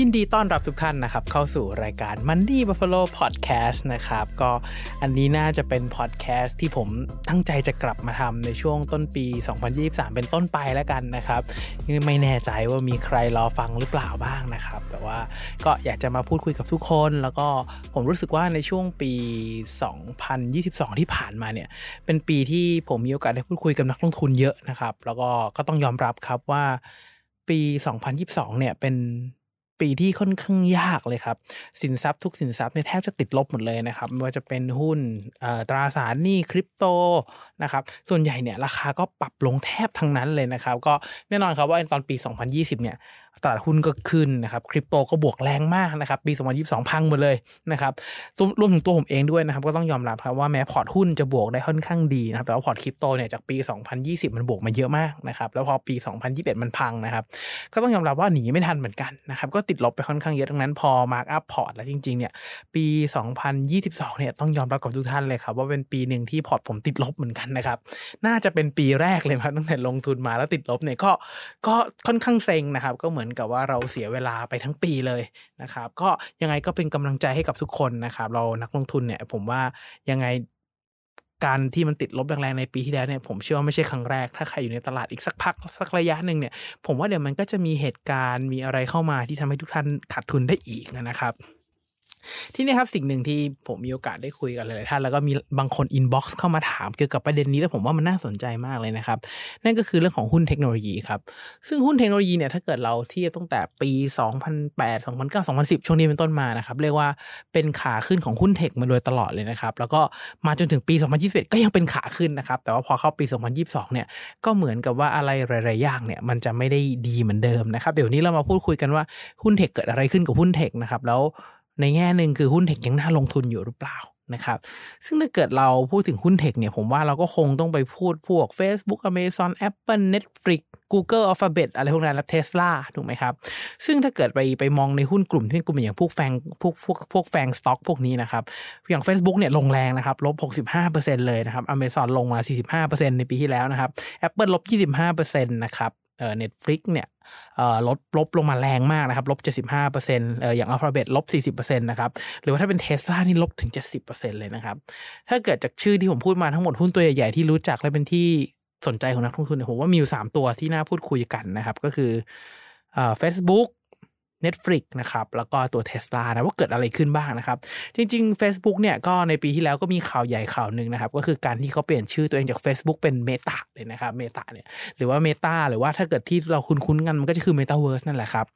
ยินดีต้อนรับทุกท่านนะครับ เข้าสู่รายการ Money Buffalo Podcast นะครับ ก็อันนี้น่าจะเป็นพอดแคสต์ที่ผมตั้งใจจะกลับมาทำในช่วงต้นปี 2023 เป็นต้นไปแล้วกันนะครับยังไม่แน่ใจว่ามีใครรอฟังหรือเปล่าบ้างนะครับ แต่ว่าก็อยากจะมาพูดคุยกับทุกคน แล้วก็ผมรู้สึกว่าในช่วงปี 2022 ที่ผ่านมาเนี่ย เป็นปีที่ผมมีโอกาสได้พูดคุยกับนักลงทุนเยอะนะครับ แล้วก็ก็ต้องยอมรับครับว่าปี 2022 เนี่ยเป็น ปีที่ค่อนข้างยากเลยครับ สินทรัพย์ทุกสินทรัพย์เนี่ยแทบจะติดลบหมดเลยนะครับไม่ว่าจะเป็นหุ้นตราสารหนี้คริปโตนะครับส่วนใหญ่เนี่ยราคาก็ปรับลงแทบทั้งนั้นเลยนะครับ ก็แน่นอนครับว่าตอนปี 2020 เนี่ย ตลาดหุ้นก็ขึ้นนะครับคริปโตก็บวกแรงมากนะครับปี 2022 พังหมดเลยนะครับรวมรวมถึงตัวผมเองด้วยนะครับก็ต้องยอมรับครับว่าแม้พอร์ตหุ้นจะบวกได้ค่อนข้างดีนะครับแต่ว่าพอร์ตคริปโตเนี่ยจากปี 2020 มันบวกมาเยอะมากนะครับแล้วพอปี 2021 มันพังนะครับก็ต้องยอมรับว่าหนีไม่ทันเหมือนกันนะครับก็ติดลบไปค่อนข้างเยอะทั้งนั้นพอ mark up พอร์ตแล้วจริงๆเนี่ยปี 2022 เนี่ยต้องยอมรับกับทุกท่านเลยครับว่าเป็นปีหนึ่งที่พอร์ตผมติดลบเหมือนกันนะครับน่าจะเป็นปีแรกเลยครับตั้งแต่ลงทุนมาแล้วติดลบเนี่ยก็ก็ค่อนข้างเซ็งนะครับก็เหมือนกับว่าเราเสียเวลาไปทั้งปีเลยนะครับ ก็ยังไงก็เป็นกำลังใจให้กับทุกคนนะครับ เรานักลงทุนเนี่ย ผมว่ายังไงการที่มันติดลบแรงๆในปีที่แล้วเนี่ยผมเชื่อว่าไม่ใช่ครั้งแรก ถ้าใครอยู่ในตลาดอีกสักพักสักระยะหนึ่งเนี่ย ผมว่าเดี๋ยวมันก็จะมีเหตุการณ์มีอะไรเข้ามาที่ทำให้ทุกท่านขาดทุนได้อีกนะครับ ที่นี่ครับสิ่งหนึ่งที่ผมมีโอกาสได้คุยกับหลายๆท่านแล้วก็มีบางคนอินบ็อกซ์เข้ามาถามเกี่ยวกับประเด็นนี้แล้วผมว่ามันน่าสนใจมากเลยนะครับ นั่นก็คือเรื่องของหุ้นเทคโนโลยีครับ ซึ่งหุ้นเทคโนโลยีเนี่ยถ้าเกิดเราเทียบตั้งแต่ปี 2008 2009 2010 ช่วงนี้เป็นต้นมานะครับเรียกว่าเป็นขาขึ้นของหุ้นเทคมาโดยตลอดเลยนะครับแล้วก็มาจนถึงปี 2021 ก็ยังเป็นขาขึ้นนะครับแต่ว่าพอเข้าปี 2022 เนี่ยก็เหมือนกับว่าอะไรหลายๆอย่างเนี่ยมันจะไม่ได้ดีเหมือนเดิมนะครับเดี๋ยวนี้เรามาพูดคุยกันว่าหุ้นเทคเกิดอะไรขึ้นกับหุ้นเทคนะครับแล้ว ในแง่หนึ่งคือหุ้นเทคยังน่าลงทุนอยู่หรือเปล่านะครับซึ่งถ้าเกิดเราพูดถึงหุ้นเทคเนี่ยผมว่าเราก็คงต้องไปพูดพวก Facebook Amazon Apple Netflix Google Alphabet อะไรพวกนั้นและ Tesla ถูกไหมครับ ซึ่งถ้าเกิดไปไปมองในหุ้นกลุ่มที่เป็นกลุ่มอย่างพวกแฟงพวกพวกพวกแฟงสต็อกพวกนี้นะครับ อย่าง Facebook เนี่ยลงแรงนะครับลบ 65%เลยนะครับ Amazon ลงมา 45%ในปีที่แล้วนะครับ Apple ลบ 25%นะครับเอ่อ Netflix เนี่ยเอ่อ ลดลบลงมาแรงมากนะครับลบ 75%เอ่ออย่าง Alphabet ลบ 40%นะครับหรือว่าถ้าเป็น Tesla นี่ลบถึง 70%เลยนะครับถ้าเกิดจากชื่อที่ผมพูดมาทั้งหมดหุ้นตัวใหญ่ๆที่รู้จักและเป็นที่สนใจของนักลงทุนผมว่ามีอยู่ 3 ตัวที่น่าพูดคุยกันนะครับก็คือเฟซบุ๊ก Netflix นะครับแล้วก็ตัว Tesla นะว่าเกิดอะไรขึ้นบ้างนะครับ จริง ๆ Facebook เนี่ยก็ในปีที่แล้วก็มีข่าวใหญ่ข่าวหนึ่งนะครับ ก็คือการที่เขาเปลี่ยนชื่อตัวเองจาก Facebook เป็น Meta เลยนะครับ Meta เนี่ยหรือว่า Meta หรือว่าถ้าเกิดที่เราคุ้นๆกันมันก็จะคือ Metaverse นั่นแหละครับ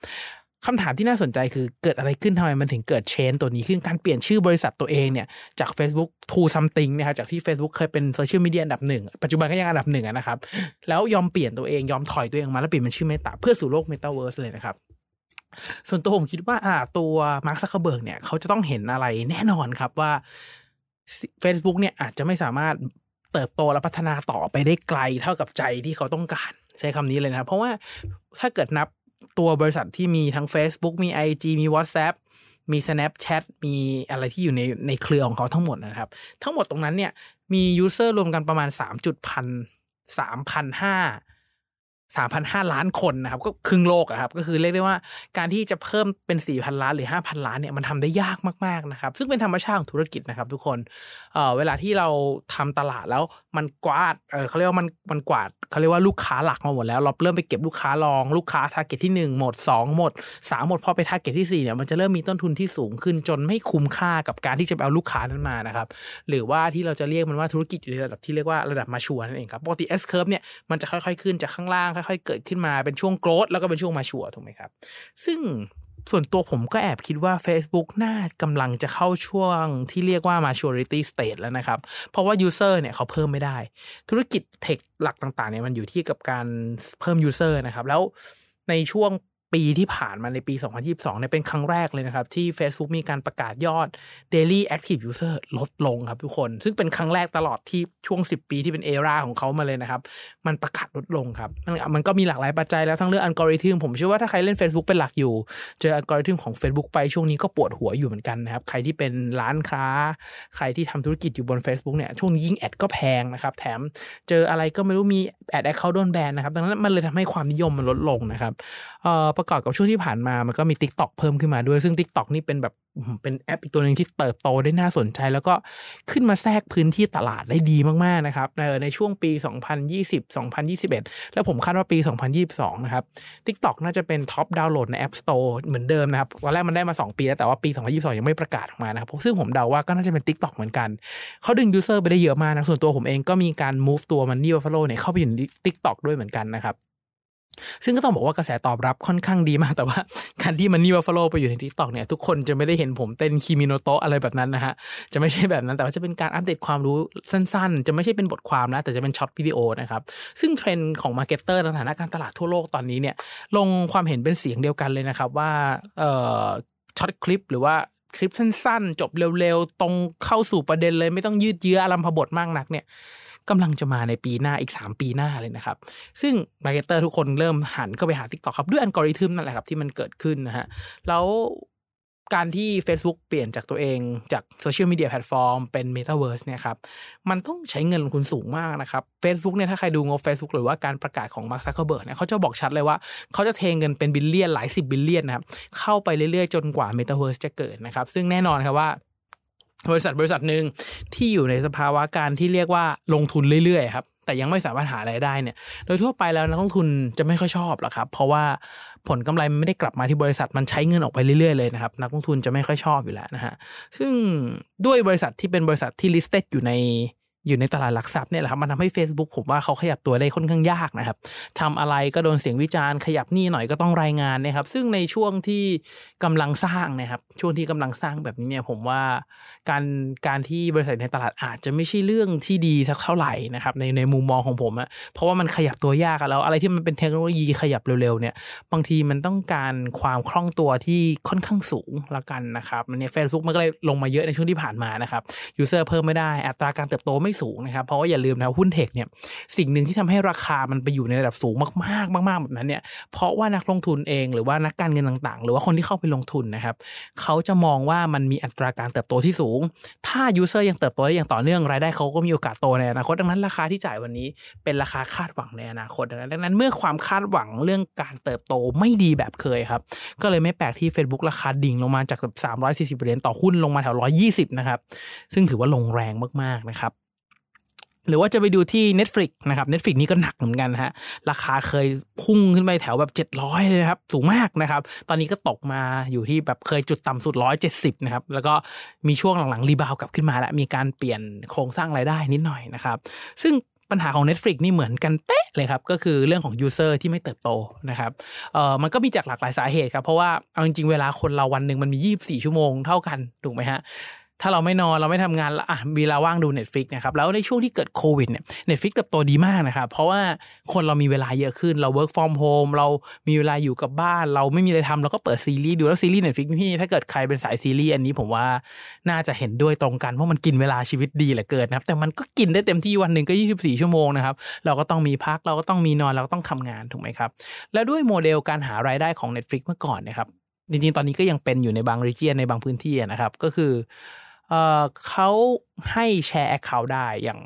คำถามที่น่าสนใจคือเกิดอะไรขึ้นทำไมมันถึงเกิด change ตัวนี้ขึ้นการเปลี่ยนชื่อบริษัทตัวเองเนี่ยจาก Facebook to something นะครับจากที่ Facebook เคยเป็นโซเชียลมีเดียอันดับหนึ่งปัจจุบันก็ยังอันดับหนึ่งนะครับแล้วยอมเปลี่ยนตัวเองยอมถอยตัวเองมาแล้วเปลี่ยนเป็นชื่อ Meta เพื่อสู่โลก Metaverse เลยนะครับ ส่วนตัวผมคิดว่าอ่าตัวมาร์คซักเคอร์เบิร์กเนี่ยเขาจะต้องเห็นอะไรแน่นอนครับว่า Facebook เนี่ยอาจจะไม่สามารถเติบโตและพัฒนาต่อไปได้ไกลเท่ากับใจที่เขาต้องการ ใช้คำนี้เลยนะ เพราะว่าถ้าเกิดนับตัวบริษัทที่มีทั้ง Facebook มี IG มี WhatsApp มี Snapchat มีอะไรที่อยู่ในในเครือของเขาทั้งหมดนะครับ ทั้งหมดตรงนั้นเนี่ยมียูเซอร์รวมกันประมาณ 3 จุดพันสามพันห้า 3,500 ล้านคนนะครับก็ครึ่งโลกอะครับก็คือเรียกได้ว่าการที่จะเพิ่มเป็น 4,000 ล้านหรือ 5,000 ล้านเนี่ยมันทำได้ยากมากๆนะครับซึ่งเป็นธรรมชาติของธุรกิจนะครับทุกคนเเวลาที่เราทำตลาดแล้วมันกวาดเออเขาเรียกว่ามันมันกวาดเขาเรียกว่าลูกค้าหลักมาหมดแล้ว เราเริ่มไปเก็บลูกค้ารองลูกค้า target ที่1หมด2หมด3หมดพอไป target ที่4เนี่ยมันจะเริ่มมีต้นทุนที่สูงขึ้นจนไม่คุ้มค่ากับการที่จะเอาลูกค้านั้นมานะครับหรือว่าที่เราจะเรียกมันว่าธุรกิจอยู่ในระดับที่เรียกว่าระดับมาชัวนั่นเองครับปกติ S curve เนี่ยมันจะค่อยๆ ขึ้นจากข้างล่างค่อย ๆ เกิดขึ้นมาเป็นช่วง growth แล้วก็เป็นช่วงมาชัวถูกไหมครับซึ่ง ส่วนตัวผมก็แอบคิดว่า Facebook น่ากำลังจะเข้าช่วงที่เรียกว่า maturity state แล้วนะครับ เพราะว่า user เนี่ยเขาเพิ่มไม่ได้ ธุรกิจเทคหลักต่างๆเนี่ยมันอยู่ที่กับการเพิ่ม user นะครับ แล้วในช่วง ปีที่ผ่านมาในปี 2022เนี่ยเป็นครั้งแรกเลยนะครับ ที่ Facebook มีการประกาศยอด Daily Active User ลดลงครับทุกคน ซึ่งเป็นครั้งแรกตลอดที่ช่วง 10 ปีที่เป็นเอราของเขามาเลยนะครับ มันประกาศลดลงครับ มันมันก็มีหลากหลายปัจจัยแล้วทั้งเรื่องอัลกอริทึมผมเชื่อว่าถ้าใครเล่น Facebook เป็นหลักอยู่ เจออัลกอริทึมของ Facebook ไปช่วงนี้ก็ปวดหัวอยู่เหมือนกันนะครับ ใครที่เป็นร้านค้า ใครที่ทำธุรกิจอยู่บน Facebook เนี่ยช่วงนี้ยิ่ง ad ก็แพงนะครับแถมเจออะไรก็ไม่รู้มี ad account โดนแบนนะครับดังนั้นมันเลยทำให้ความนิยมมันลดลงนะครับเอ่อประกอบกับช่วงที่ผ่านมามันก็มี Tik t o อกเพิ่มขึ้นมาด้วย ซึ่ง Tik t o อกนี่เป็นแบบเป็นแอปอีกตัวหนึ่งที่เติบโตได้น่าสนใจ แล้วก็ขึ้นมาแทรกพื้นที่ตลาดได้ดีมากๆนะครับในช่วงปี 2020 2021 แล้วผมคาดว่าปี 2022 นะครับ TikTok น่าจะเป็น top download ใน App Store เหมือนเดิมนะครับตอนแรกมันได้มา 2 ปีแล้วแต่ว่าปี 2022 ยังไม่ประกาศออกมานะครับซึ่งผมเดาว่าก็น่าจะเป็น TikTok เหมือนกัน เขาดึง user ไปได้เยอะมากนะส่วนตัวผมเองก็มีการ move ตัวมันนี่ Buffalo เนี่ยเข้าไปอยู่ใน TikTok ด้วยเหมือนกันนะครับ ซึ่งก็ต้องบอกว่ากระแสตอบรับค่อนข้างดีมาก แต่ว่าการที่ Money Buffalo ไปอยู่ใน TikTok เนี่ยทุกคนจะไม่ได้เห็นผมเต้นคิมิโนโตะอะไรแบบนั้นนะฮะ จะไม่ใช่แบบนั้น แต่ว่าจะเป็นการอัปเดตความรู้สั้นๆ จะไม่ใช่เป็นบทความนะ แต่จะเป็น short video นะครับ ซึ่งเทรนด์ของ marketer ในฐานะการตลาดทั่วโลกตอนนี้เนี่ยลงความเห็นเป็นเสียงเดียวกันเลยนะครับว่าเอ่อ short clip หรือว่าคลิปสั้นๆ จบเร็วๆ ตรงเข้าสู่ประเด็นเลยไม่ต้องยืดเยื้ออารัมภบทมากนักเนี่ย กำลังจะมาในปีหน้าอีก 3 ปีหน้าเลยนะครับ ซึ่ง marketer ทุกคนเริ่มหันเข้าไปหา TikTok ครับด้วยอัลกอริทึมนั่นแหละครับที่มันเกิดขึ้นนะฮะแล้วการที่ Facebook เปลี่ยนจากตัวเองจากโซเชียลมีเดียแพลตฟอร์มเป็น Metaverse เนี่ยครับ มันต้องใช้เงินลงทุนสูงมากนะครับ Facebook เนี่ยถ้าใครดูงบ Facebook หรือว่าการประกาศของ Mark Zuckerberg เนี่ยเขาจะบอกชัดเลยว่า เขาจะเทเงินเป็น billion หลายสิบ billion นะครับ เข้าไปเรื่อยๆ จนกว่า Metaverse จะเกิดนะครับ ซึ่งแน่นอนครับว่า บริษัทบริษัทหนึ่งที่อยู่ในสภาวะการที่เรียกว่าลงทุนเรื่อยๆครับแต่ยังไม่สามารถหารายได้เนี่ย โดยทั่วไปแล้วนักลงทุนจะไม่ค่อยชอบหรอกครับ เพราะว่าผลกำไรมันไม่ได้กลับมาที่บริษัทมันใช้เงินออกไปเรื่อยๆเลยนะครับ นักลงทุนจะไม่ค่อยชอบอยู่แล้วนะฮะ ซึ่งด้วยบริษัทที่เป็นบริษัทที่ listed อยู่ใน อยู่ในตลาดหลักทรัพย์เนี่ยแหละครับมันทำให้ Facebook ผมว่าเขาขยับตัวได้ค่อนข้างยากนะครับทำอะไรก็โดนเสียงวิจารณ์ขยับนี่หน่อยก็ต้องรายงานนะครับ ซึ่งในช่วงที่กำลังสร้างนะครับช่วงที่กำลังสร้างแบบนี้เนี่ยผมว่าการการที่บริษัทในตลาดอาจจะไม่ใช่เรื่องที่ดีสักเท่าไหร่นะครับในในมุมมองของผมอะเพราะว่ามันขยับตัวยากแล้วอะไรที่มันเป็นเทคโนโลยีขยับเร็วๆเนี่ยบางทีมันต้องการความคล่องตัวที่ค่อนข้างสูงละกันนะครับมันเนี่ยเฟซบุ๊กมันก็เลยลงมาเยอะในช่วงที่ผ่านมานะครับ user เพิ่มไม่ได้อัตราการเติบโตไม่สูงนะครับ เพราะว่าอย่าลืมนะหุ้น tech เนี่ยสิ่งหนึ่งที่ทำให้ราคามันไปอยู่ในระดับสูงมากๆมาก ๆ แบบนั้นเนี่ยเพราะว่านักลงทุนเองหรือว่านักการเงินต่าง ๆ หรือว่าคนที่เข้าไปลงทุนนะครับเขาจะมองว่ามันมีอัตราการเติบโตที่สูง ถ้า user ยังเติบโตได้อย่างต่อเนื่องรายได้เขาก็มีโอกาสโตในอนาคตดังนั้นราคาที่จ่ายวันนี้เป็นราคาคาดหวังในอนาคตดังนั้นเมื่อความคาดหวังเรื่องการเติบโตไม่ดีแบบเคยครับก็เลยไม่แปลกที่ Facebook ราคาดิ่งลงมาจากแบบ340เหรียญต่อหุ้นลงมาแถว120นะครับซึ่งถือว่าลงแรงมากๆนะครับ หรือว่าจะไปดูที่ Netflix นะครับ Netflix นี่ก็หนักเหมือนกันฮะราคาเคยพุ่งขึ้นไปแถวแบบ 700เลยครับสูงมากนะครับ ตอนนี้ก็ตกมาอยู่ที่แบบเคยจุดต่ำสุด 170 นะครับ แล้วก็มีช่วงหลังๆ รีบาวกลับขึ้นมาแล้ว มีการเปลี่ยนโครงสร้างรายได้นิดหน่อยนะครับ ซึ่งปัญหาของ Netflix นี่เหมือนกันเป๊ะเลยครับ ก็คือเรื่องของ User ที่ไม่เติบโตนะครับเอ่อมันก็มีจากหลากหลายสาเหตุครับ เพราะว่าเอาจริงๆ เวลาคนเราวันหนึ่งมันมี 24 ชั่วโมงเท่ากันถูกไหมฮะ ถ้าเราไม่นอนเราไม่ทำงานแล้วอะมีเวลาว่างดู Netflix นะครับแล้วในช่วงที่เกิดโควิดเนี่ย Netflix เติบโตดีมากนะครับเพราะว่าคนเรามีเวลาเยอะขึ้นเรา work from home เรามีเวลาอยู่กับบ้าน เราไม่มีอะไรทำเราก็เปิดซีรีส์ดูแล้วซีรีส์ Netflix พี่ถ้าเกิดใครเป็นสายซีรีส์อันนี้ผมว่าน่าจะเห็นด้วยตรงกันเพราะมันกินเวลาชีวิตดีเหลือเกินนะครับแต่มันก็กินได้เต็มที่วันหนึ่งก็ 24 ชั่วโมงนะครับเราก็ต้องมีพักเราก็ต้องมีนอนเราก็ต้องทำงานถูกไหมครับแล้วด้วยโมเดลการหารายได้ของ Netflix เมื่อก่อนนะครับจริงๆ ตอนนี้ก็ยังเป็นอยู่ในบาง region ในบางพื้นที่นะครับ ก็คือ เอ่อเขาให้แชร์ account ได้อย่าง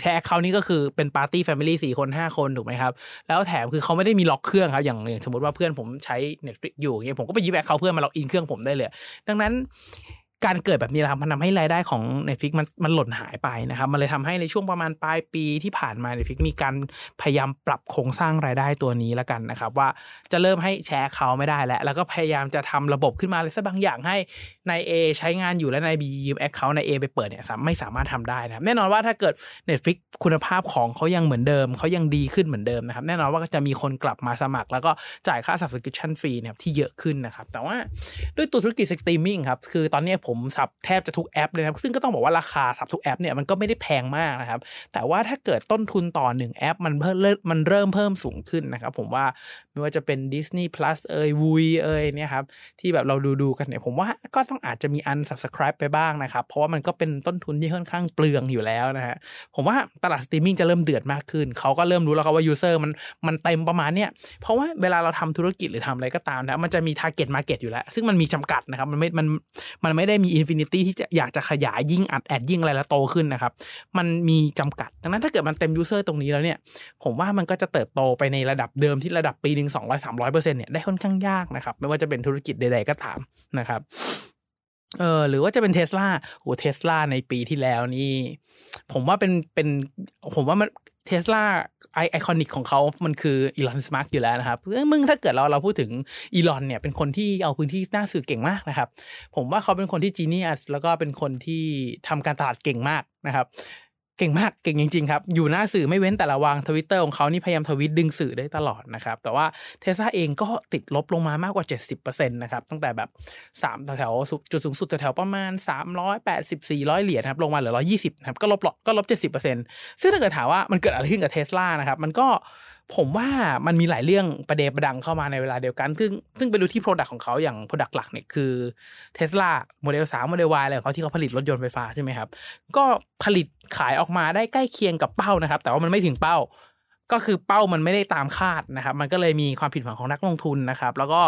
แชร์ account นี้ก็คือเป็น party family สี่คนห้าคนถูกไหมครับ แล้วแถมคือเขาไม่ได้มีล็อกเครื่องครับ อย่างอย่างสมมติว่าเพื่อนผมใช้ Netflix อยู่อย่างเงี้ยผมก็ไปหยิบ account เพื่อนมาล็อกอินเครื่องผมได้เลย ดังนั้น การเกิดแบบนี้นะครับมันทำให้รายได้ของ Netflix มันมันหล่นหายไปนะครับมันเลยทำให้ในช่วงประมาณปลายปีที่ผ่านมา Netflix มีการพยายามปรับโครงสร้างรายได้ตัวนี้แล้วกันนะครับ ว่าจะเริ่มให้แชร์เขาไม่ได้แล้ว แล้วก็พยายามจะทำระบบขึ้นมาอะไรสักบางอย่างให้นาย A ใช้งานอยู่และนาย B ยืม account นาย A ไปเปิดเนี่ยไม่สามารถทำได้นะครับแน่นอนว่าถ้าเกิด Netflix คุณภาพของเขายังเหมือนเดิมเขายังดีขึ้นเหมือนเดิมนะครับแน่นอนว่าก็จะมีคนกลับมาสมัคร แล้วก็จ่ายค่า subscription fee เนี่ยที่เยอะขึ้นนะครับแต่ว่าด้วยตัวธุรกิจสตรีมมิ่งครับคือตอนนี้ผม sub แทบจะทุกแอปเลยนะซึ่งก็ต้องบอกว่าราคา sub ทุกแอปเนี่ยมันก็ไม่ได้แพงมากนะครับ แต่ว่าถ้าเกิดต้นทุนต่อหนึ่งแอป มันเพิ่มมันเริ่มเพิ่มสูงขึ้นนะครับ ผมว่าไม่ว่าจะเป็น Disney Plus เอ่ยวุยเอ่ยเนี่ยครับที่แบบเราดูดูกันเนี่ยผมว่าก็ต้องอาจจะมี unsubscribe ไปบ้างนะครับ เพราะว่ามันก็เป็นต้นทุนที่ค่อนข้างเปลืองอยู่แล้วนะฮะผมว่าตลาดสตรีมมิ่งจะเริ่มเดือดมากขึ้นเขาก็เริ่มรู้แล้วครับว่า user มันมันเต็มประมาณเนี้ยเพราะว่าเวลาเราทำธุรกิจหรือทำอะไรก็ตามนะมันจะมี target market อยู่แล้ว ซึ่งมันมีจำกัดนะครับมันไม่มันมันไม่ได้มี infinity ที่จะอยากจะขยายยิ่งอัด ad ยิ่งอะไรแล้วโตขึ้นนะครับ มันมีจำกัด ดังนั้นถ้าเกิดมันเต็ม user ตรงนี้แล้วเนี่ย ผมว่ามันก็จะเติบโตไปในระดับเดิมที่ระดับปีหนึ่งสองร้อยสามร้อยเปอร์เซ็นต์เนี่ยได้ค่อนข้างยากนะครับ ไม่ว่าจะเป็นธุรกิจใด ๆก็ตามนะครับเออหรือว่าจะเป็นเทสลาโอ้เทสลาในปีที่แล้วนี่ ผมว่าเป็นเป็นผมว่ามัน เทสลาไอ iconic ของเขามันคือ Elon Musk อยู่แล้วนะครับมึงถ้าเกิดเราเราพูดถึงอีลอนเนี่ยเป็นคนที่เอาพื้นที่หน้าสื่อเก่งมากนะครับ ผมว่าเขาเป็นคนที่ genius แล้วก็เป็นคนที่ทำการตลาดเก่งมากนะครับ เก่งมากเก่งจริงๆครับ อยู่หน้าสื่อไม่เว้นแต่ละวันทวิตเตอร์ของเขานี่พยายามทวิตดึงสื่อได้ตลอดนะครับ แต่ว่าเทสลาเองก็ติดลบลงมามากกว่า 70%นะครับ ตั้งแต่แบบ 3 แถวจุดสูงสุดแถวประมาณ 380 400 เหรียญครับ ลงมาเหลือ 120 ครับ ก็ลบก็ลบ 70%ซึ่งถ้าเกิดถามว่ามันเกิดอะไรขึ้นกับเทสลานะครับ มันก็ ผมว่ามันมีหลายเรื่องประเดประดังเข้ามาในเวลาเดียวกัน ซึ่งซึ่งไปดูที่ product ของเขาอย่าง product หลักเนี่ยคือเทสลาโมเดลสามโมเดล Y อะไรของเขาที่เขาผลิตรถยนต์ไฟฟ้าใช่ไหมครับ ก็ผลิตขายออกมาได้ใกล้เคียงกับเป้านะครับ แต่ว่ามันไม่ถึงเป้า ก็คือเป้ามันไม่ได้ตามคาดนะครับ มันก็เลยมีความผิดหวังของนักลงทุนนะครับ แล้วก็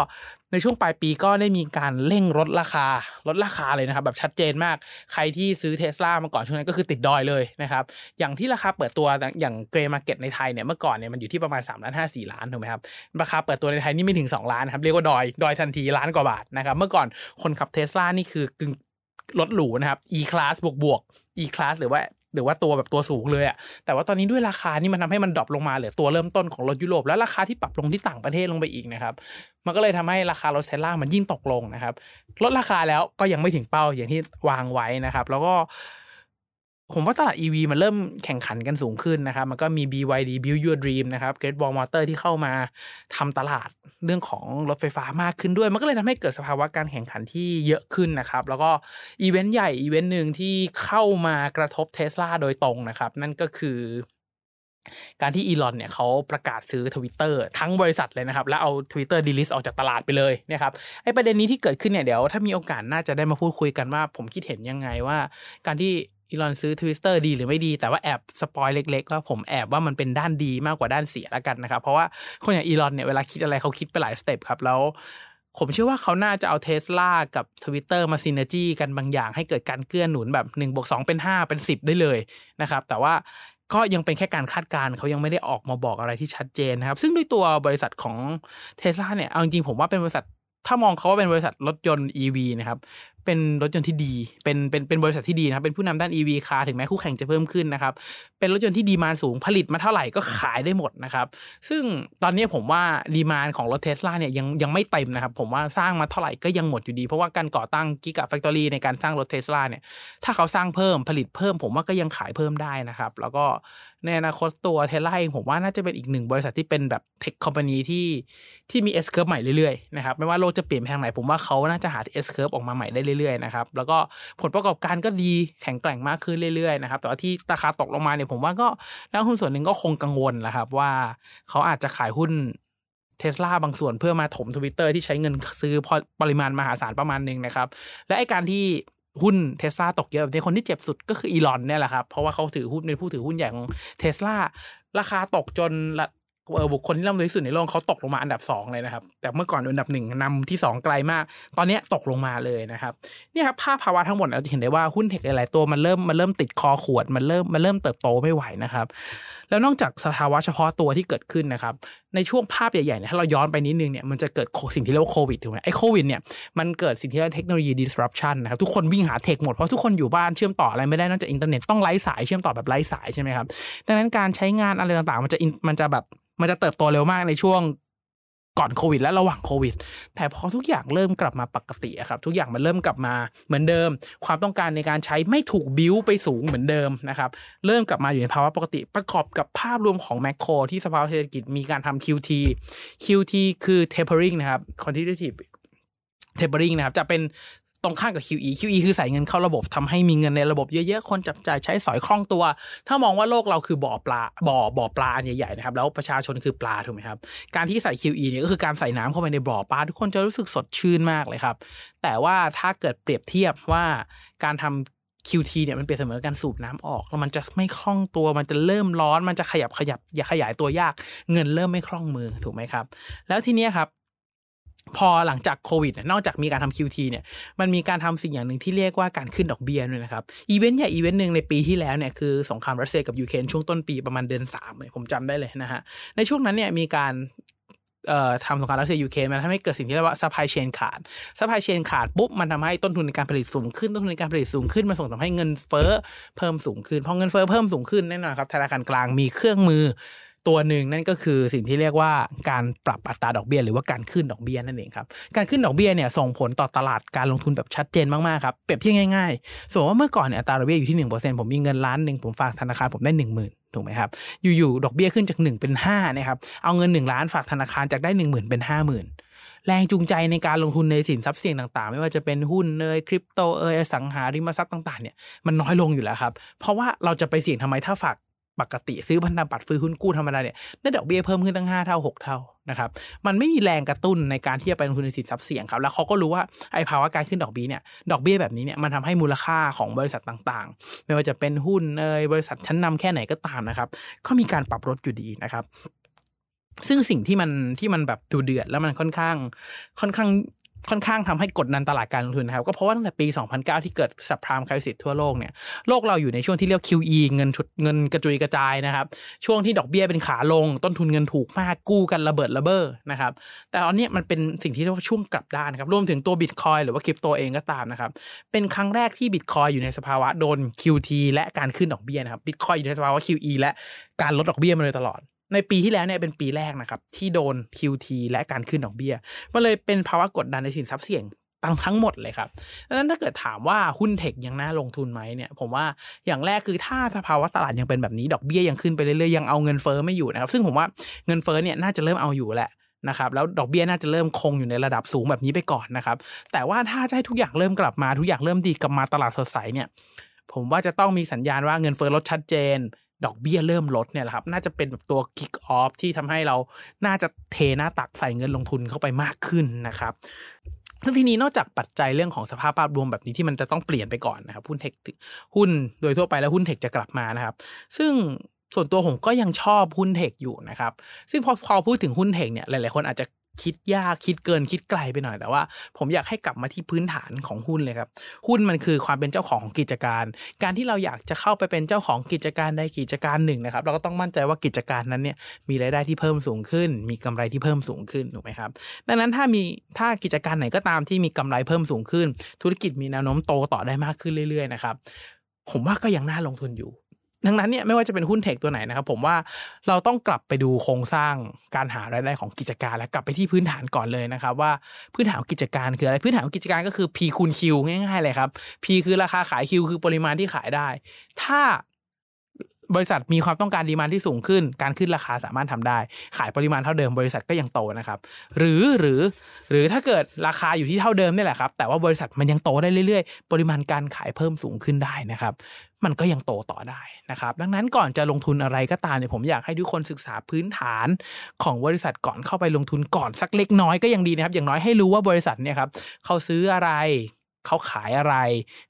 ในช่วงปลายปีก็ได้มีการเร่งลดราคาลดราคาเลยนะครับ แบบชัดเจนมาก ใครที่ซื้อเทสลามาก่อนช่วงนั้นก็คือติดดอยเลยนะครับ อย่างที่ราคาเปิดตัวอย่าง grey market ในไทยเนี่ยเมื่อก่อนเนี่ยมันอยู่ที่ประมาณ3ล้านห้าสี่ล้านถูกไหมครับราคาเปิดตัวในไทยนี่ไม่ถึง 2 ล้านครับเรียกว่าดอยดอยทันทีล้านกว่าบาทนะครับ เมื่อก่อนคนขับเทสลานี่คือกึ่งรถหรูนะครับ E class บวกบวก E class หรือว่า หรือว่าตัวแบบตัวสูงเลยอะแต่ว่าตอนนี้ด้วยราคานี่มันทำให้มัน drop ลงมาเหลือตัวเริ่มต้นของรถยุโรปแล้วราคาที่ปรับลงที่ต่างประเทศลงไปอีกนะครับมันก็เลยทำให้ราคารถเทสลามันยิ่งตกลงนะครับลดราคาแล้วก็ยังไม่ถึงเป้าอย่างที่วางไว้นะครับ แล้วก็ ผมว่าตลาด EV มันเริ่มแข่งขันกันสูงขึ้นนะครับ มันก็มี BYD Build Your Dream นะครับ Great Wall Motor ที่เข้ามาทำตลาดเรื่องของรถไฟฟ้ามากขึ้นด้วย มันก็เลยทำให้เกิดสภาวะการแข่งขันที่เยอะขึ้นนะครับ แล้วก็อีเวนต์ใหญ่อีเวนต์หนึ่งที่เข้ามากระทบเทสลาโดยตรงนะครับ นั่นก็คือการที่อีลอนเนี่ยเขาประกาศซื้อทวิตเตอร์ทั้งบริษัทเลยนะครับ แล้วเอา Twitter delist ออกจากตลาดไปเลยนะครับไอ้ประเด็นนี้ที่เกิดขึ้นเนี่ยเดี๋ยวถ้ามีโอกาสน่าจะได้มาพูดคุยกันว่า ผมคิดเห็นยังไงว่า การที่ อีลอนซื้อทวิตเตอร์ดีหรือไม่ดี แต่ว่าแอบ spoil เล็กๆว่าผมแอบว่ามันเป็นด้านดีมากกว่าด้านเสียแล้วกันนะครับ เพราะว่าคนอย่างอีลอนเนี่ยเวลาคิดอะไรเขาคิดไปหลาย step ครับแล้วผมเชื่อว่าเขาน่าจะเอาเทสลากับ Twitter มา synergy กันบางอย่างให้เกิดการเกื้อหนุนแบบ1บวก2เป็น 5 เป็น 10 ได้เลยนะครับ แต่ว่าก็ยังเป็นแค่การคาดการณ์เขายังไม่ได้ออกมาบอกอะไรที่ชัดเจนนะครับ ซึ่งด้วยตัวบริษัทของเทสลาเนี่ยเอาจริงๆผมว่าเป็นบริษัทถ้ามองเขาว่าเป็นบริษัทรถยนต์ EV นะครับเป็นรถยนต์ที่ดี เป็นเป็นเป็นบริษัทที่ดีนะครับ เป็นผู้นำด้าน EV คาร์ถึงแม้คู่แข่งจะเพิ่มขึ้นนะครับ เป็นรถยนต์ที่ demand สูงผลิตมาเท่าไหร่ก็ขายได้หมดนะครับ ซึ่งตอนนี้ผมว่า demand ของรถเทสลาเนี่ยยังยังไม่เต็มนะครับ ผมว่าสร้างมาเท่าไหร่ก็ยังหมดอยู่ดี เพราะว่าการก่อตั้ง Gigafactory ในการสร้างรถเทสลาเนี่ย ถ้าเขาสร้างเพิ่มผลิตเพิ่ม ผมว่าก็ยังขายเพิ่มได้นะครับ แล้วก็ในอนาคตตัวเทสลาเองผมว่าน่าจะเป็นอีกหนึ่งบริษัทที่เป็นแบบ tech company ที่ที่มี S-curve ใหม่เรื่อยๆนะครับไม่ว่าโลกจะเปลี่ยนไปทางไหนผมว่าเขาน่าจะหา S-curve ออกมาใหม่ได้เรื่อยๆนะครับแล้วก็ผลประกอบการก็ดีแข็งแกร่งมากขึ้นเรื่อยๆนะครับแต่ว่าที่ราคาตกลงมาเนี่ยผมว่าก็นักหุ้นส่วนหนึ่งก็คงกังวลแหละครับว่าเขาอาจจะขายหุ้นเทสลาบางส่วนเพื่อมาถมทวิตเตอร์ที่ใช้เงินซื้อพอปริมาณมหาศาลประมาณหนึ่งนะครับ และไอการที่หุ้นเทสลาตกเยอะแบบนี้คนที่เจ็บสุดก็คืออีลอนเนี่ยแหละครับ เพราะว่าเขาถือหุ้นเป็นผู้ถือหุ้นใหญ่ของเทสลาราคาตกจน เออบุคคลที่ร่ำรวยที่สุดในโลกเขาตกลงมาอันดับ2เลยนะครับ แต่เมื่อก่อนอันดับหนึ่งนำที่2ไกลมาก ตอนนี้ตกลงมาเลยนะครับนี่ครับภาพภาวะทั้งหมดเราจะเห็นได้ว่าหุ้นเทคหลายๆตัวมันเริ่มมันเริ่มติดคอขวดมันเริ่มมันเริ่มเติบโตไม่ไหวนะครับ แล้วนอกจากสภาวะเฉพาะตัวที่เกิดขึ้นนะครับ ในช่วงภาพใหญ่ๆเนี่ยถ้าเราย้อนไปนิดนึงเนี่ยมันจะเกิดสิ่งที่เรียกว่าโควิดถูกไหมไอ้โควิดเนี่ยมันเกิดสิ่งที่เรียกเทคโนโลยี disruption นะครับทุกคนวิ่งหาเทคหมดเพราะทุกคนอยู่บ้านเชื่อมต่ออะไรไม่ได้นอกจากอินเทอร์เน็ตต้องไร้สายเชื่อมต่อแบบไร้สายใช่ไหมครับดังนั้นการใช้งานอะไรต่างๆ มันจะมันจะแบบมันจะเติบโตเร็วมากในช่วงก่อนโควิดและระหว่างโควิด แต่พอทุกอย่างเริ่มกลับมาปกติครับ ทุกอย่างมันเริ่มกลับมาเหมือนเดิม ความต้องการในการใช้ไม่ถูกบิ้วไปสูงเหมือนเดิมนะครับ เริ่มกลับมาอยู่ในภาวะปกติ ประกอบกับภาพรวมของแมคโครที่สภาวะเศรษฐกิจมีการทำ QT QT คือ tapering นะครับ quantitative tapering นะครับ จะเป็น ตรงข้ามกับ QE QE คือใส่เงินเข้าระบบทำให้มีเงินในระบบเยอะๆ คนจับจ่ายใช้สอยคล่องตัว ถ้ามองว่าโลกเราคือบ่อปลาบ่อบ่อปลาอันใหญ่ๆนะครับแล้วประชาชนคือปลาถูกไหมครับ การที่ใส่ QE เนี่ยก็คือการใส่น้ำเข้าไปในบ่อปลาทุกคนจะรู้สึกสดชื่นมากเลยครับ แต่ว่าถ้าเกิดเปรียบเทียบว่าการทำ QT เนี่ยมันเปรียบเสมือนการสูบน้ำออกแล้วมันจะไม่คล่องตัวมันจะเริ่มร้อนมันจะขยับขยับอย่าขยายตัวยาก เงินเริ่มไม่คล่องมือถูกไหมครับ แล้วทีเนี้ยครับ พอหลังจากโควิดนอกจากมีการทำ QT เนี่ยมันมีการทำสิ่งอย่างหนึ่งที่เรียกว่าการขึ้นดอกเบี้ยด้วยนะครับอีเวนต์ใหญ่อีเวนต์หนึ่งในปีที่แล้วเนี่ยคือสงครามรัสเซียกับยูเครนช่วงต้นปีประมาณเดือนสามเลยผมจำได้เลยนะฮะในช่วงนั้นเนี่ยมีการทำสงครามรัสเซียยูเครนมันทำให้เกิดสิ่งที่เรียกว่า supply chain ขาดsupply chain ขาดปุ๊บมันทำให้ต้นทุนในการผลิตสูงขึ้นต้นทุนในการผลิตสูงขึ้นมันส่งทำให้เงินเฟ้อเพิ่มสูงขึ้นพอเงินเฟ้อเพิ่มสูงขึ้นแน่นอนครับธนาคารกลางมีเครื่องมือ ตัวหนึ่งนั่นก็คือสิ่งที่เรียกว่าการปรับอัตราดอกเบี้ยหรือว่าการขึ้นดอกเบี้ยนั่นเองครับการขึ้นดอกเบี้ยเนี่ยส่งผลต่อตลาดการลงทุนแบบชัดเจนมากๆครับเปรียบเทียบง่ายๆสมมติว่าเมื่อก่อนเนี่ยอัตราดอกเบี้ยอยู่ที่หนึ่งเปอร์เซ็นต์ผมมีเงินล้านหนึ่งผมฝากธนาคารผมได้หนึ่งหมื่นถูกไหมครับอยู่ๆดอกเบี้ยขึ้นจากหนึ่งเป็นห้านะครับเอาเงินหนึ่งล้านฝากธนาคารจากได้หนึ่งหมื่นเป็นห้าหมื่นแรงจูงใจในการลงทุนในสินทรัพย์เสี่ยงต่างๆ ไม่ว่าจะเป็นหุ้นเอยคริปโตเอยสังหาริมทรัพย์ต่างๆเนี่ยมันน้อยลงอยู่แล้วครับ เพราะว่าเราจะไปเสี่ยงทำไมถ้าฝาก ปกติซื้อพันธบัตรซื้อหุ้นกู้ธรรมดาเนี่ยได้ดอกเบี้ยเพิ่มขึ้นตั้ง 5 เท่า 6 เท่านะครับมันไม่มีแรงกระตุ้นในการที่จะไปลงทุนในสินทรัพย์เสี่ยงครับแล้วเขาก็รู้ว่าไอ้ภาวะการขึ้นดอกเบี้ยเนี่ยดอกเบี้ยแบบนี้เนี่ยมันทำให้มูลค่าของบริษัทต่างๆ ไม่ว่าจะเป็นหุ้นเอยบริษัทชั้นนำแค่ไหนก็ตามนะครับก็มีการปรับลดอยู่ดีนะครับซึ่งสิ่งที่มันที่มันแบบดูเดือดแล้วมันค่อนข้างค่อนข้าง ค่อนข้างทำให้กดดันตลาดการลงทุนนะครับ ก็เพราะว่าตั้งแต่ปี 2009 ที่เกิดสับพรามคริสิสทั่วโลกเนี่ยโลกเราอยู่ในช่วงที่เรียก QE เงินชุดเงินกระจุยกระจายนะครับ ช่วงที่ดอกเบี้ยเป็นขาลง ต้นทุนเงินถูกมากกู้กันระเบิดระเบ้อนะครับ แต่ตอนนี้มันเป็นสิ่งที่เรียกว่าช่วงกลับด้านนะครับรวมถึงตัวบิตคอยหรือว่าคริปโตเองก็ตามนะครับ เป็นครั้งแรกที่บิตคอยอยู่ในสภาวะโดน QT และการขึ้นดอกเบี้ยนะครับบิตคอยอยู่ในสภาวะ QE และการลดดอกเบี้ยมาโดยตลอด ในปีที่แล้วเนี่ยเป็นปีแรกนะครับที่โดน QT และการขึ้นดอกเบี้ยมันเลยเป็นภาวะกดดันในสินทรัพย์เสี่ยงตั้งทั้งหมดเลยครับดังนั้นถ้าเกิดถามว่าหุ้นเทคยังน่าลงทุนไหมเนี่ย ผมว่าอย่างแรกคือถ้าสภาวะตลาดยังเป็นแบบนี้ดอกเบี้ยยังขึ้นไปเรื่อยๆยังเอาเงินเฟ้อไม่อยู่นะครับ ซึ่งผมว่าเงินเฟ้อเนี่ยน่าจะเริ่มเอาอยู่แหละนะครับแล้วดอกเบี้ยน่าจะเริ่มคงอยู่ในระดับสูงแบบนี้ไปก่อนนะครับ แต่ว่าถ้าจะให้ทุกอย่างเริ่มกลับมาทุกอย่างเริ่มดีกลับมาตลาดสดใสเนี่ย ผมว่าจะต้องมีสัญญาณว่าเงินเฟ้อลดชัดเจน ดอกเบี้ยเริ่มลดเนี่ยแหละครับ น่าจะเป็นแบบตัว kick off ที่ทำให้เราน่าจะเทหน้าตักใส่เงินลงทุนเข้าไปมากขึ้นนะครับซึ่งทีนี้นอกจากปัจจัยเรื่องของสภาพภาพรวมแบบนี้ที่มันจะต้องเปลี่ยนไปก่อนนะครับหุ้นเทคหุ้นโดยทั่วไปแล้วหุ้นเทคจะกลับมานะครับ ซึ่งส่วนตัวผมก็ยังชอบหุ้นเทคอยู่นะครับ ซึ่งพอพอพูดถึงหุ้นเทคเนี่ยหลาย ๆ คนอาจจะ คิดยากคิดเกินคิดไกลไปหน่อยแต่ว่า ผมอยากให้กลับมาที่พื้นฐานของหุ้นเลยครับหุ้นมันคือความเป็นเจ้าของของกิจการ การที่เราอยากจะเข้าไปเป็นเจ้าของกิจการใดกิจการหนึ่งนะครับ เราก็ต้องมั่นใจว่ากิจการนั้นเนี่ยมีรายได้ที่เพิ่มสูงขึ้น มีกำไรที่เพิ่มสูงขึ้นถูกไหมครับ ดังนั้นถ้ามีถ้ากิจการไหนก็ตามที่มีกำไรเพิ่มสูงขึ้น ธุรกิจมีแนวโน้มโตต่อได้มากขึ้นเรื่อยๆนะครับผมว่าก็ยังน่าลงทุนอยู่ ดังนั้นเนี่ยไม่ว่าจะเป็นหุ้นเทคตัวไหนนะครับผมว่าเราต้องกลับไปดูโครงสร้างการหารายได้ของกิจการ และกลับไปที่พื้นฐานก่อนเลยนะครับว่าพื้นฐานของกิจการคืออะไรพื้นฐานของกิจการก็คือ P คูณ Q ง่ายๆเลยครับ P คือราคาขาย Q คือปริมาณที่ขายได้ ถ้า บริษัทมีความต้องการดีมานที่สูงขึ้น การขึ้นราคาสามารถทำได้ ขายปริมาณเท่าเดิมบริษัทก็ยังโตนะครับ หรือหรือหรือถ้าเกิดราคาอยู่ที่เท่าเดิมนี่แหละครับ แต่ว่าบริษัทมันยังโตได้เรื่อยๆ ปริมาณการขายเพิ่มสูงขึ้นได้นะครับ มันก็ยังโตต่อได้นะครับ ดังนั้นก่อนจะลงทุนอะไรก็ตามเนี่ยผมอยากให้ทุกคนศึกษาพื้นฐานของบริษัทก่อนเข้าไปลงทุนก่อนสักเล็กน้อยก็ยังดีนะครับ อย่างน้อยให้รู้ว่าบริษัทเนี่ยครับเขาซื้ออะไร เขาขายอะไร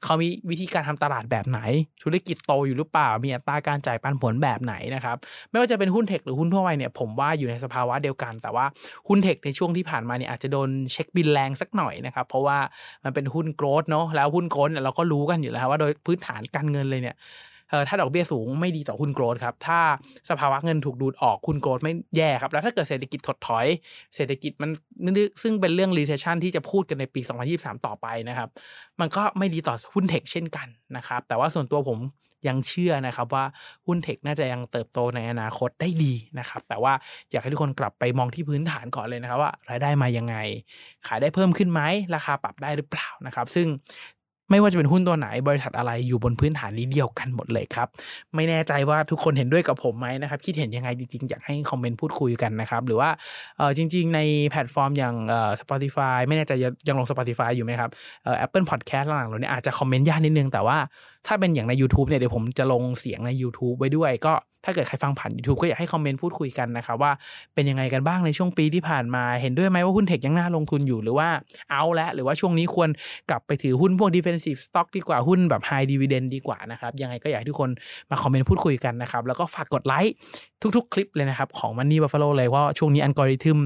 เขามีวิธีการทำตลาดแบบไหน ธุรกิจโตอยู่หรือเปล่า มีอัตราการจ่ายปันผลแบบไหนนะครับ ไม่ว่าจะเป็นหุ้นเทคหรือหุ้นทั่วไปเนี่ยผมว่าอยู่ในสภาวะเดียวกัน แต่ว่าหุ้นเทคในช่วงที่ผ่านมาเนี่ยอาจจะโดนเช็คบินแรงสักหน่อยนะครับ เพราะว่ามันเป็นหุ้นโกรดเนาะ แล้วหุ้นโกรดเนี่ยเราก็รู้กันอยู่แล้วว่าโดยพื้นฐานการเงินเลยเนี่ย ถ้าดอกเบี้ยสูงไม่ดีต่อหุ้นโกรดครับ ถ้าสภาวะเงินถูกดูดออกหุ้นโกรดไม่แย่ครับ แล้วถ้าเกิดเศรษฐกิจถดถอย เศรษฐกิจมันซึ่งเป็นเรื่อง recession ที่จะพูดกันในปี 2023 ต่อไปนะครับ มันก็ไม่ดีต่อหุ้นเทคเช่นกันนะครับ แต่ว่าส่วนตัวผมยังเชื่อนะครับว่าหุ้นเทคน่าจะยังเติบโตในอนาคตได้ดีนะครับ แต่ว่าอยากให้ทุกคนกลับไปมองที่พื้นฐานก่อนเลยนะครับว่ารายได้มายังไง ขายได้เพิ่มขึ้นไหมราคาปรับได้หรือเปล่านะครับ ซึ่ง ไม่ว่าจะเป็นหุ้นตัวไหนบริษัทอะไรอยู่บนพื้นฐานนี้เดียวกันหมดเลยครับ ไม่แน่ใจว่าทุกคนเห็นด้วยกับผมไหมนะครับคิดเห็นยังไงจริงๆ อยากให้คอมเมนต์พูดคุยกันนะครับ หรือว่าเออจริง ๆ ในแพลตฟอร์มอย่างเอ่อ Spotify ไม่แน่ใจยังลง Spotify อยู่ไหมครับเอ่อ Apple Podcast หลังๆเราเนี่ยอาจจะคอมเมนต์ยากนิดนึงแต่ว่าถ้าเป็นอย่างใน YouTube เนี่ยเดี๋ยวผมจะลงเสียงใน YouTube ไว้ด้วย ก็ ถ้าเกิดใครฟังผ่าน YouTube ก็อยากให้คอมเมนต์พูดคุยกันนะครับว่าเป็นยังไงกันบ้างในช่วงปีที่ผ่านมา เห็นด้วยไหมว่าหุ้น tech ยังน่าลงทุนอยู่หรือว่าเอาละหรือว่าช่วงนี้ควรกลับไปถือหุ้นพวก defensive stock ดีกว่าหุ้นแบบ high dividend ดีกว่านะครับยังไงก็อยากให้ทุกคนมาคอมเมนต์พูดคุยกันนะครับแล้วก็ฝากกดไลค์ทุกๆ คลิปเลยนะครับของ Money Buffalo เลยว่าช่วงนี้อัลกอริทึม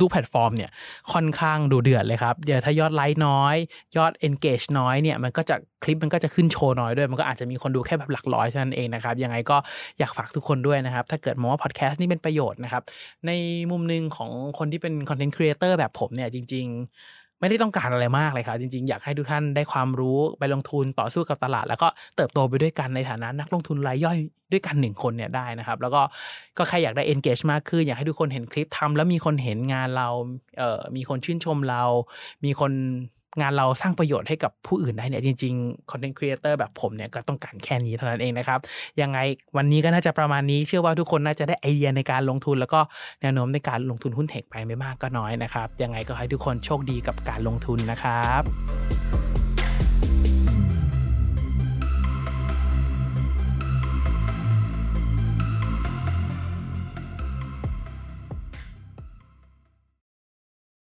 ทุกแพลตฟอร์มเนี่ยค่อนข้างดุเดือดเลยครับเดี๋ยวถ้ายอดไลค์น้อย ยอด engage น้อยเนี่ยมันก็จะคลิปมันก็จะขึ้นโชว์น้อยด้วย มันก็อาจจะมีคนดูแค่แบบหลักร้อยเท่านั้นเองนะครับยังไงก็อยากฝากทุกคนด้วยนะครับ ถ้าเกิดมองว่าพอดแคสต์นี่เป็นประโยชน์นะครับ ในมุมหนึ่งของคนที่เป็น content creator แบบผมเนี่ยจริง ๆ ไม่ได้ต้องการอะไรมากเลยครับจริงๆ อยากให้ทุกท่านได้ความรู้ไปลงทุนต่อสู้กับตลาด แล้วก็เติบโตไปด้วยกันในฐานะนักลงทุนรายย่อยด้วยกันหนึ่งคนเนี่ยได้นะครับ แล้วก็ก็ใครอยากได้ engage มากขึ้น อยากให้ทุกคนเห็นคลิปทำแล้วมีคนเห็นงานเราเอ่อมีคนชื่นชมเรา มีคน งานเราสร้างประโยชน์ให้กับผู้อื่นได้เนี่ยจริงๆ content creator แบบผมเนี่ยก็ต้องการแค่นี้เท่านั้นเองนะครับ ยังไงวันนี้ก็น่าจะประมาณนี้ เชื่อว่าทุกคนน่าจะได้ไอเดียในการลงทุน แล้วก็แนวโน้มในการลงทุนหุ้นเทคไปไม่มากก็น้อยนะครับ ยังไงก็ให้ทุกคนโชคดีกับการลงทุนนะครับ